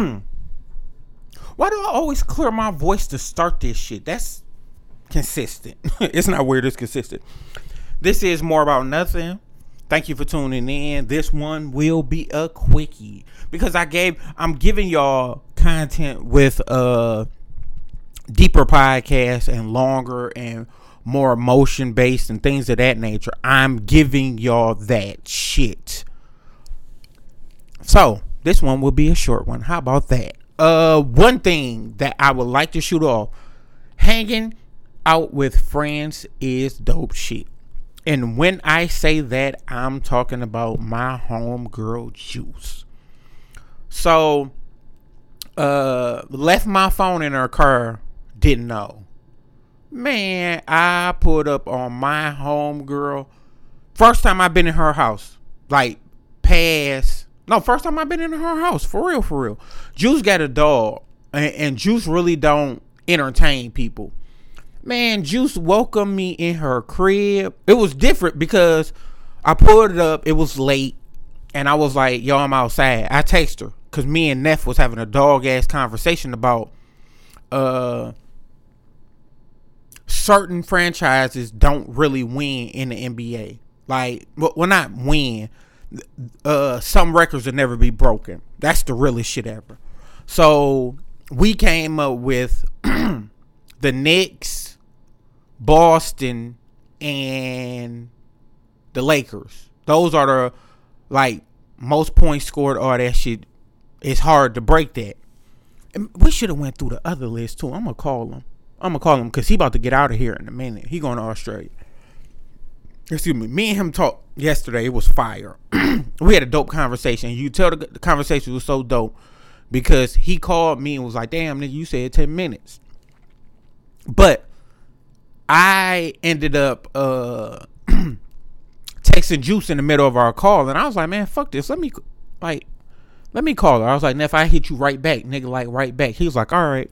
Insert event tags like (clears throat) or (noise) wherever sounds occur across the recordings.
(clears throat) Why do I always clear my voice to start this shit? That's consistent. (laughs) it's not weird, it's consistent. This is more about nothing. Thank you for tuning in. This one will be a quickie because I gave I'm giving y'all content with uh deeper podcasts and longer and more emotion based and things of that nature. I'm giving y'all that shit. So, this one will be a short one. How about that? Uh one thing that I would like to shoot off hanging out with friends is dope shit. And when I say that, I'm talking about my homegirl Juice. So, uh, left my phone in her car, didn't know. Man, I put up on my homegirl. First time I've been in her house. Like, past. No, first time I've been in her house. For real, for real. Juice got a dog. And, and Juice really don't entertain people. Man, Juice welcomed me in her crib. It was different because I pulled it up. It was late, and I was like, "Yo, I'm outside." I text her because me and Neff was having a dog ass conversation about uh certain franchises don't really win in the NBA. Like, well, not win. Uh, some records will never be broken. That's the realest shit ever. So we came up with (clears throat) the Knicks Boston, and the Lakers. Those are the like most points scored. All that shit. It's hard to break that. And we should have went through the other list too. I'm gonna call him. I'm gonna call him because he about to get out of here in a minute. He going to Australia. Excuse me. Me and him talked yesterday. It was fire. (clears throat) we had a dope conversation. You tell the, the conversation was so dope because he called me and was like, "Damn, nigga, you said ten minutes." But I ended up uh (clears throat) texting Juice in the middle of our call, and I was like, man, fuck this. Let me like, let me call her. I was like, if I hit you right back, nigga, like right back. He was like, all right.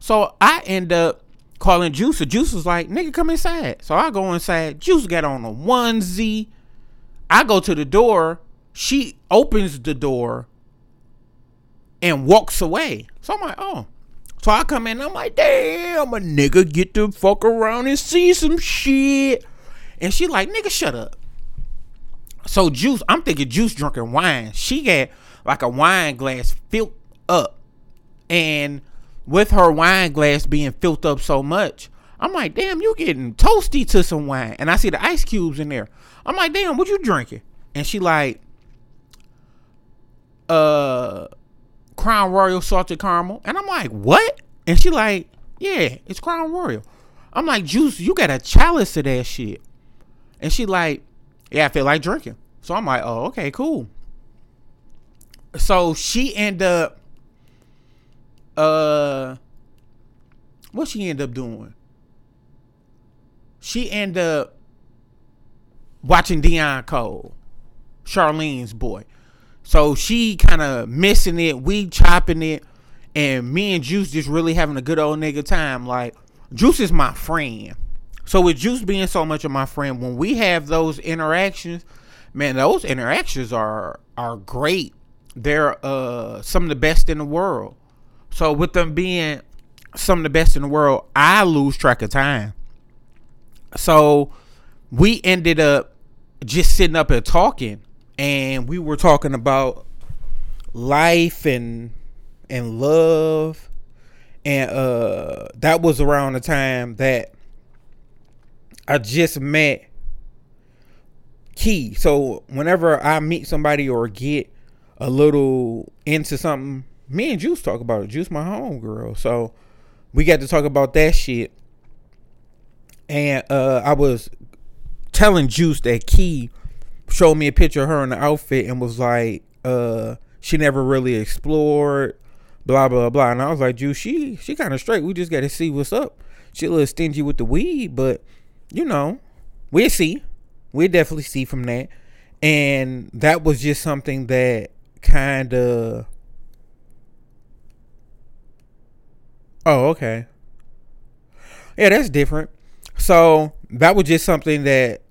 So I end up calling Juice. Juice was like, nigga, come inside. So I go inside. Juice got on a onesie. I go to the door. She opens the door and walks away. So I'm like, oh. So I come in, I'm like, damn, a nigga get the fuck around and see some shit. And she like, nigga, shut up. So Juice, I'm thinking Juice drinking wine. She got like a wine glass filled up. And with her wine glass being filled up so much, I'm like, damn, you getting toasty to some wine. And I see the ice cubes in there. I'm like, damn, what you drinking? And she like, uh, Crown Royal salted caramel. And I'm like, what? And she like, yeah, it's Crown Royal. I'm like, Juice, you got a chalice of that shit. And she like, yeah, I feel like drinking. So I'm like, oh, okay, cool. So she end up, uh, what she end up doing? She end up watching Deon Cole, Charleen's boy. So she kind of missing it, we chopping it, and me and Juice just really having a good old nigga time. Like Juice is my friend. So with Juice being so much of my friend, when we have those interactions, man, those interactions are are great. They're uh some of the best in the world. So with them being some of the best in the world, I lose track of time. So we ended up just sitting up and talking and we were talking about life and and love and uh that was around the time that I just met Key. So whenever I meet somebody or get a little into something, me and Juice talk about it. Juice my homegirl. So we got to talk about that shit. And uh I was telling Juice that Key showed me a picture of her in the outfit and was like, uh, she never really explored, blah blah blah. And I was like, Juice, she she kind of straight. We just got to see what's up. She a little stingy with the weed, but you know, we'll see. We'll definitely see from that. And that was just something that kind of. Oh, okay. Yeah, that's different. So that was just something that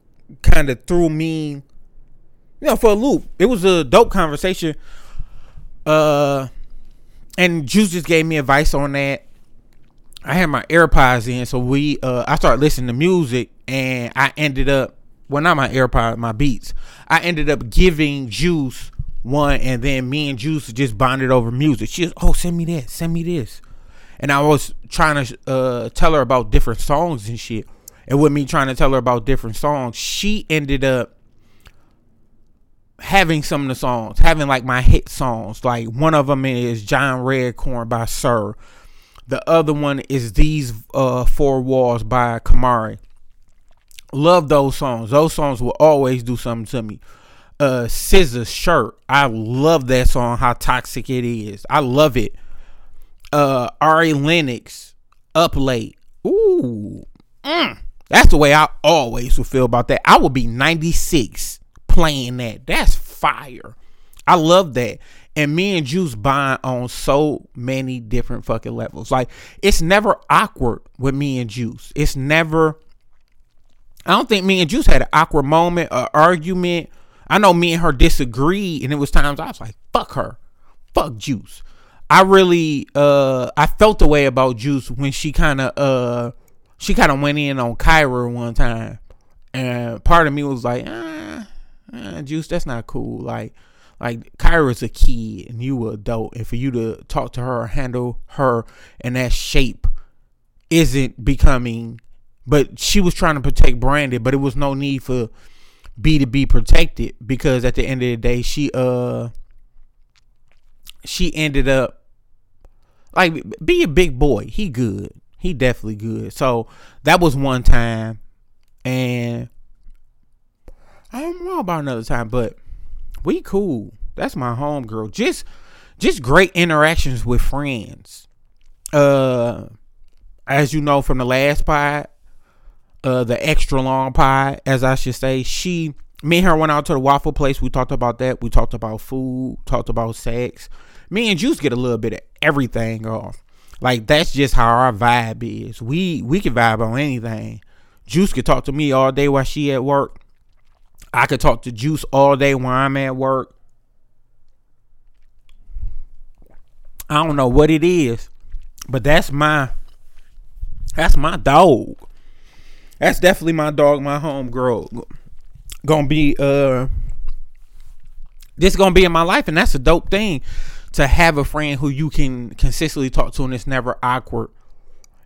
kind of threw me you know, for a loop. It was a dope conversation. Uh, and Juice just gave me advice on that. I had my AirPods in, so we uh I started listening to music and I ended up well not my AirPods, my beats. I ended up giving Juice one and then me and Juice just bonded over music. She was, oh send me that, send me this. And I was trying to uh tell her about different songs and shit. And with me trying to tell her about different songs, she ended up having some of the songs, having like my hit songs. Like one of them is John Redcorn by Sir. The other one is These uh, Four Walls by Kamari. Love those songs. Those songs will always do something to me. Uh Scissors Shirt. I love that song, how toxic it is. I love it. Uh Ari Lennox, Up Late. Ooh. Mm. That's the way I always would feel about that. I would be 96 playing that. That's fire. I love that. And me and Juice bond on so many different fucking levels. Like it's never awkward with me and Juice. It's never. I don't think me and Juice had an awkward moment, or argument. I know me and her disagreed, and it was times I was like, "Fuck her, fuck Juice." I really, uh, I felt the way about Juice when she kind of, uh, she kind of went in on Kyra one time, and part of me was like, eh, eh, Juice, that's not cool. Like, like Kyra's a kid and you were adult, and for you to talk to her, handle her in that shape, isn't becoming. But she was trying to protect Brandon, but it was no need for B to be protected because at the end of the day, she uh she ended up like be a big boy. He good. He definitely good. So that was one time, and I don't know about another time, but we cool. That's my home girl. Just just great interactions with friends. Uh as you know from the last pod, uh the extra long pod, as I should say, she me and her went out to the waffle place. We talked about that. We talked about food, talked about sex. Me and Juice get a little bit of everything off. Like that's just how our vibe is. We we can vibe on anything. Juice could talk to me all day while she at work. I could talk to Juice all day while I'm at work. I don't know what it is, but that's my that's my dog. That's definitely my dog, my home girl. Gonna be uh this gonna be in my life, and that's a dope thing to have a friend who you can consistently talk to and it's never awkward.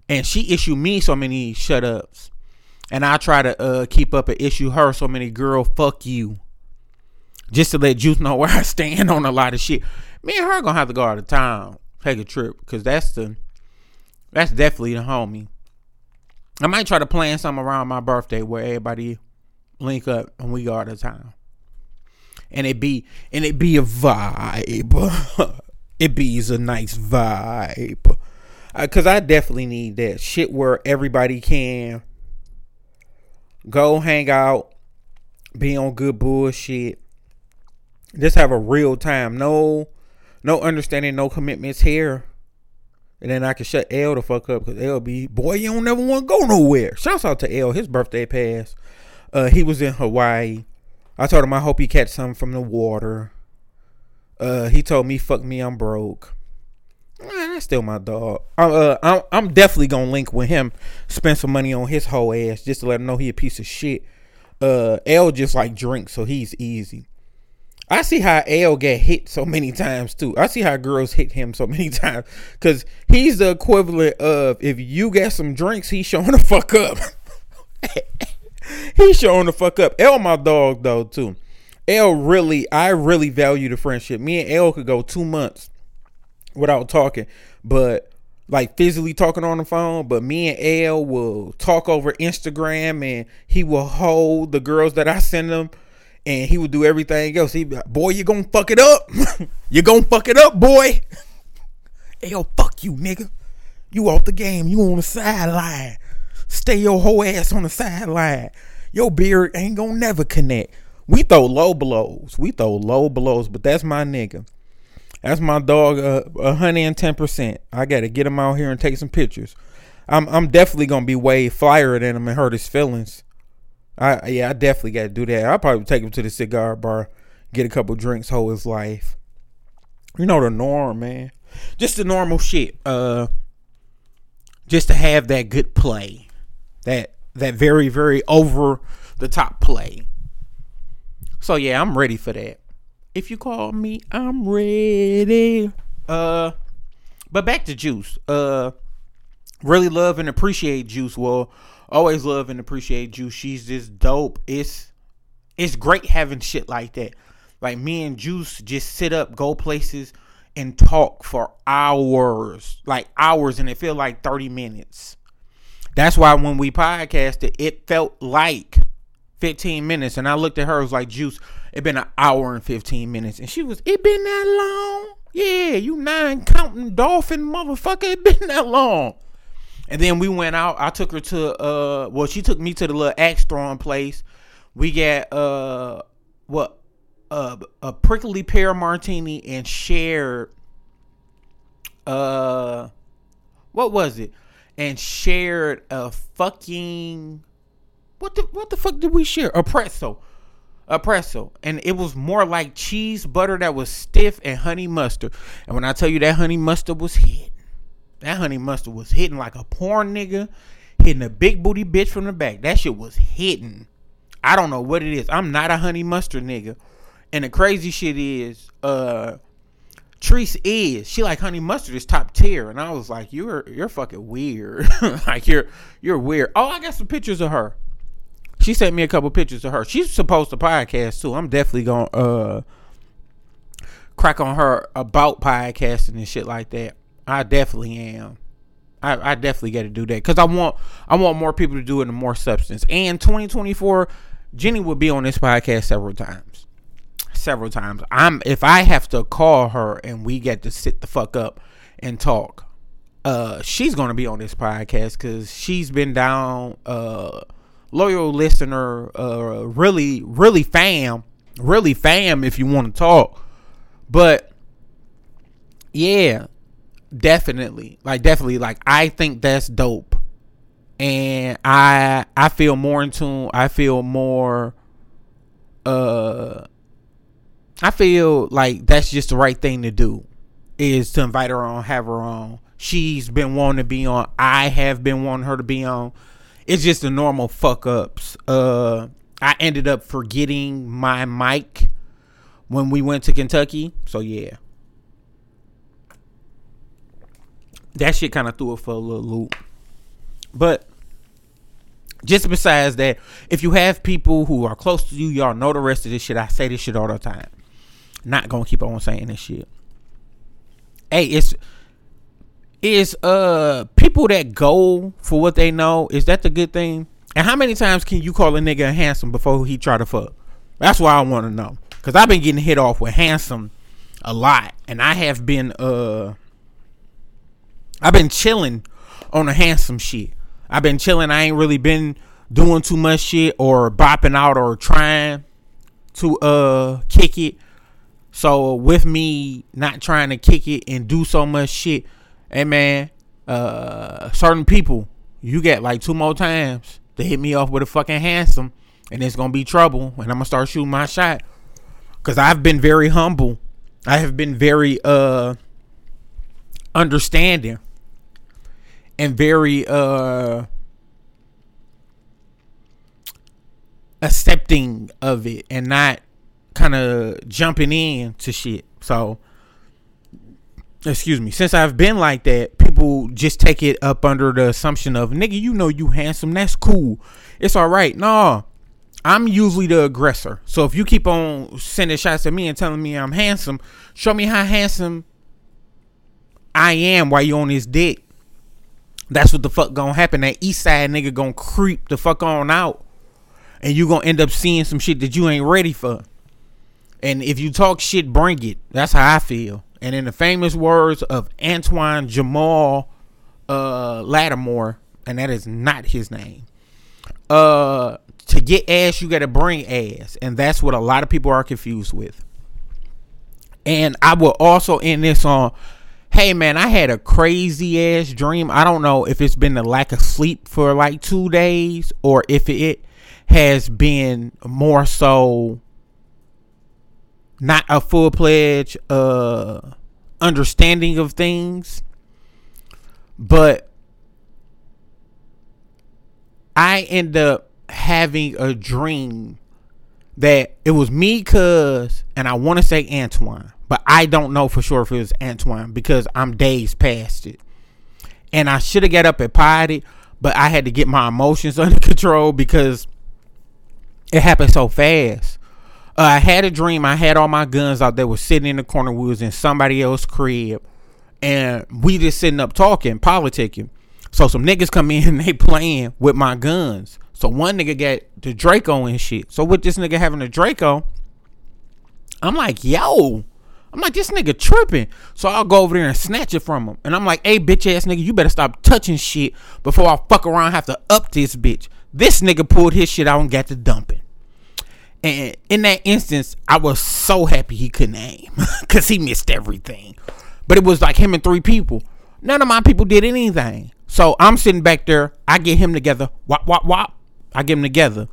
And she issued me so many shut ups. And I try to uh, keep up and issue her so many girl fuck you. Just to let Juice (laughs) know where I stand on a lot of shit. Me and her gonna have to go out of town, take a trip, cause that's the that's definitely the homie. I might try to plan something around my birthday where everybody link up and we go out of town. And it be and it be a vibe. (laughs) it be's a nice vibe. Uh, Cause I definitely need that shit where everybody can go hang out, be on good bullshit, just have a real time. No, no understanding, no commitments here. And then I can shut L the fuck up because L be boy, you don't never want to go nowhere. Shouts out to L, his birthday passed. Uh, he was in Hawaii. I told him I hope he catch something from the water. Uh, he told me fuck me, I'm broke. Man, that's still my dog. Uh, I'm, I'm definitely gonna link with him, spend some money on his whole ass just to let him know he a piece of shit. Uh, L just like drinks, so he's easy. I see how L get hit so many times too. I see how girls hit him so (laughs) many times because he's the equivalent of if you get some drinks, he's showing the fuck up. (laughs) (laughs) he's showing the fuck up. L my dog though too. L really, I really value the friendship. Me and L could go two months without talking, but like physically talking on the phone. But me and L will talk over Instagram, and he will hold the girls that I send him, and he will do everything else. He like, boy, you gonna fuck it up. (laughs) you gonna fuck it up, boy. (laughs) L, fuck you, nigga. You off the game. You on the sideline. Stay your whole ass on the sideline. Your beard ain't gonna never connect. We throw low blows. We throw low blows, but that's my nigga. That's my dog, a hundred and ten percent. I gotta get him out here and take some pictures. I'm I'm definitely gonna be way flyer than him and hurt his feelings. I yeah, I definitely gotta do that. I'll probably take him to the cigar bar, get a couple drinks, hold his life. You know the norm, man. just the normal shit. Uh, just to have that good play, that that very very over the top play. So yeah, I'm ready for that. If you call me, I'm ready. Uh, but back to Juice. Uh, really love and appreciate Juice. Well, always love and appreciate Juice. She's just dope. It's it's great having shit like that. Like me and Juice just sit up, go places, and talk for hours, like hours, and it feel like thirty minutes. That's why when we podcasted, it felt like 15 minutes. And I looked at her, it was like, Juice, it been an hour and 15 minutes. And she was, it been that long? Yeah, you nine counting dolphin motherfucker, it been that long. And then we went out. I took her to uh well, she took me to the little axe throwing place. We got uh what a prickly pear martini and shared uh what was it? And shared a fucking what the what the fuck did we share? A pretzel. A pretzel. And it was more like cheese butter that was stiff and honey mustard. And when I tell you that honey mustard was hitting. that honey mustard was hitting like a porn nigga, hitting a big booty bitch from the back. That shit was hitting. I don't know what it is. I'm not a honey mustard nigga. And the crazy shit is, uh, Treese is. She like honey mustard is top tier. And I was like, You're you're fucking weird. (laughs) like you're you're weird. Oh, I got some pictures of her. She sent me a couple pictures of her. She's supposed to podcast too. I'm definitely gonna uh crack on her about podcasting and shit like that. I definitely am. I, I definitely got to do that because I want I want more people to do it in more substance. And 2024, Jenny will be on this podcast several times, several times. I'm if I have to call her and we get to sit the fuck up and talk, uh, she's gonna be on this podcast because she's been down, uh, loyal listener, uh, really really fam, really fam if you want to talk, but yeah definitely. Like definitely like i think that's dope. And i i feel more in tune i feel more uh i feel like that's just the right thing to do is to invite her on have her on she's been wanting to be on i have been wanting her to be on it's just the normal fuck ups uh i ended up forgetting my mic when we went to kentucky so yeah that shit kind of threw it for a little loop. But just besides that, if you have people who are close to you, y'all know the rest of this shit. I say this shit all the time. Not gonna keep on saying this shit. Hey, it's is uh people that go for what they know. Is that the good thing? And how many times can you call a nigga handsome before he try to fuck? That's why I want to know. Cause I've been getting hit off with handsome a lot, and I have been uh I've been chilling on a handsome shit. I've been chilling. I ain't really been doing too much shit or bopping out or trying to uh kick it. So with me not trying to kick it and do so much shit, hey man, uh certain people, you get like two more times to hit me off with a fucking handsome and it's gonna be trouble and I'm gonna start shooting my shot. Cause I've been very humble. I have been very uh understanding and very uh accepting of it and not kind of jumping in to shit. So excuse me, since I've been like that, people just take it up under the assumption of nigga, you know you handsome, that's cool. It's all right. No. I'm usually the aggressor. So if you keep on sending shots at me and telling me I'm handsome, show me how handsome I am while you on this dick. That's what the fuck gonna happen. That east side nigga gonna creep the fuck on out. And you gonna end up seeing some shit that you ain't ready for. And if you talk shit, bring it. That's how I feel. And in the famous words of Antoine Jamal uh, Lattimore, and that is not his name. Uh, to get ass, you gotta bring ass, and that's what a lot of people are confused with. And I will also end this on hey man, I had a crazy ass dream. I don't know if it's been the lack of sleep for like two days or if it has been more so not a full pledge uh understanding of things. But I end up having a dream that it was me, cuz, and I want to say Antoine, but I don't know for sure if it was Antoine because I'm days past it. And I should have got up and potted, but I had to get my emotions (laughs) under control because it happened so fast. Uh, I had a dream. I had all my guns out there, was sitting in the corner. We was in somebody else's crib, and we just sitting up talking, politicking. So some niggas come in (laughs) and they playing with my guns. So one nigga got the Draco and shit. So with this nigga having a Draco, I'm like, yo. I'm like, this nigga tripping. So I'll go over there and snatch it from him. And I'm like, hey, bitch ass nigga, you better stop touching shit before I fuck around have to up this bitch. This nigga pulled his shit out and got to dumping. And in that instance, I was so happy he couldn't aim (laughs) because he missed everything. But it was like him and three people. None of my people did anything. So I'm sitting back there. I get him together. Wop, wop, wop. I get him together.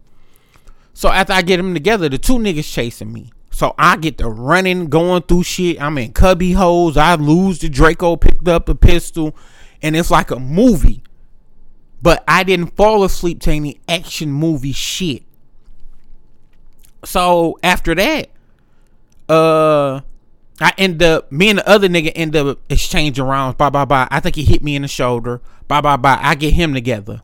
So after I get him together, the two niggas chasing me. So I get to running, going through shit. I'm in cubby holes. I lose the Draco, picked up the pistol, and it's like a movie. But I didn't fall asleep to any action movie shit. So after that, uh, I end up me and the other nigga end up exchanging rounds. Bye bye bye. I think he hit me in the shoulder. Bye bye bye. I get him together.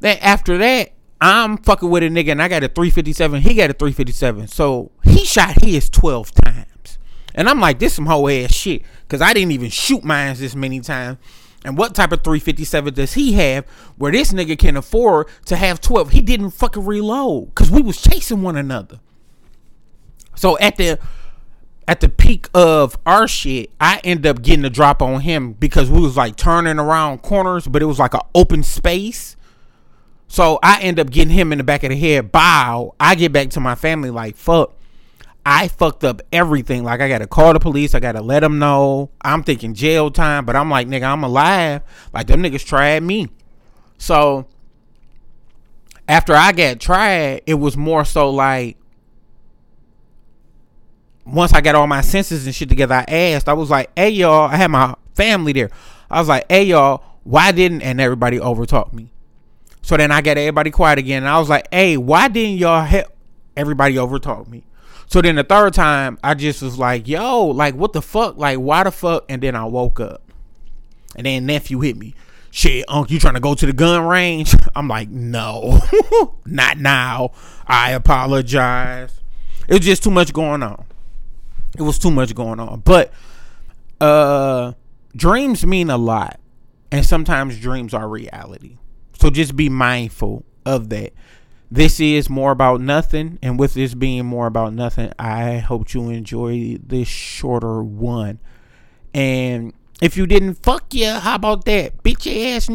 Then after that, I'm fucking with a nigga and I got a 357. He got a 357. So he shot his 12 times. And I'm like, this some whole ass shit. Cause I didn't even shoot mines this many times. And what type of 357 does he have where this nigga can afford to have 12? He didn't fucking reload because we was chasing one another. So at the at the peak of our shit, I end up getting a drop on him because we was like turning around corners, but it was like an open space. So I end up getting him in the back of the head. Bow. I get back to my family like fuck. I fucked up everything. Like I gotta call the police. I gotta let them know. I'm thinking jail time, but I'm like, nigga, I'm alive. Like them niggas tried me. So after I got tried, it was more so like once I got all my senses and shit together, I asked, I was like, hey y'all, I had my family there. I was like, hey y'all, why didn't and everybody overtalk me? So then I got everybody quiet again. And I was like, hey, why didn't y'all help everybody overtalk me? So then the third time, I just was like, yo, like, what the fuck? Like, why the fuck? And then I woke up. And then nephew hit me. Shit, Unc, you trying to go to the gun range? (laughs) I'm like, no, (laughs) not now. I apologize. It was just too much going on. It was too much going on. But uh dreams mean a lot. And sometimes dreams are reality. So just be mindful of that. This is more about nothing, and with this being more about nothing, I hope you enjoy this shorter one. And if you didn't, fuck yeah, how about that? Bitch ass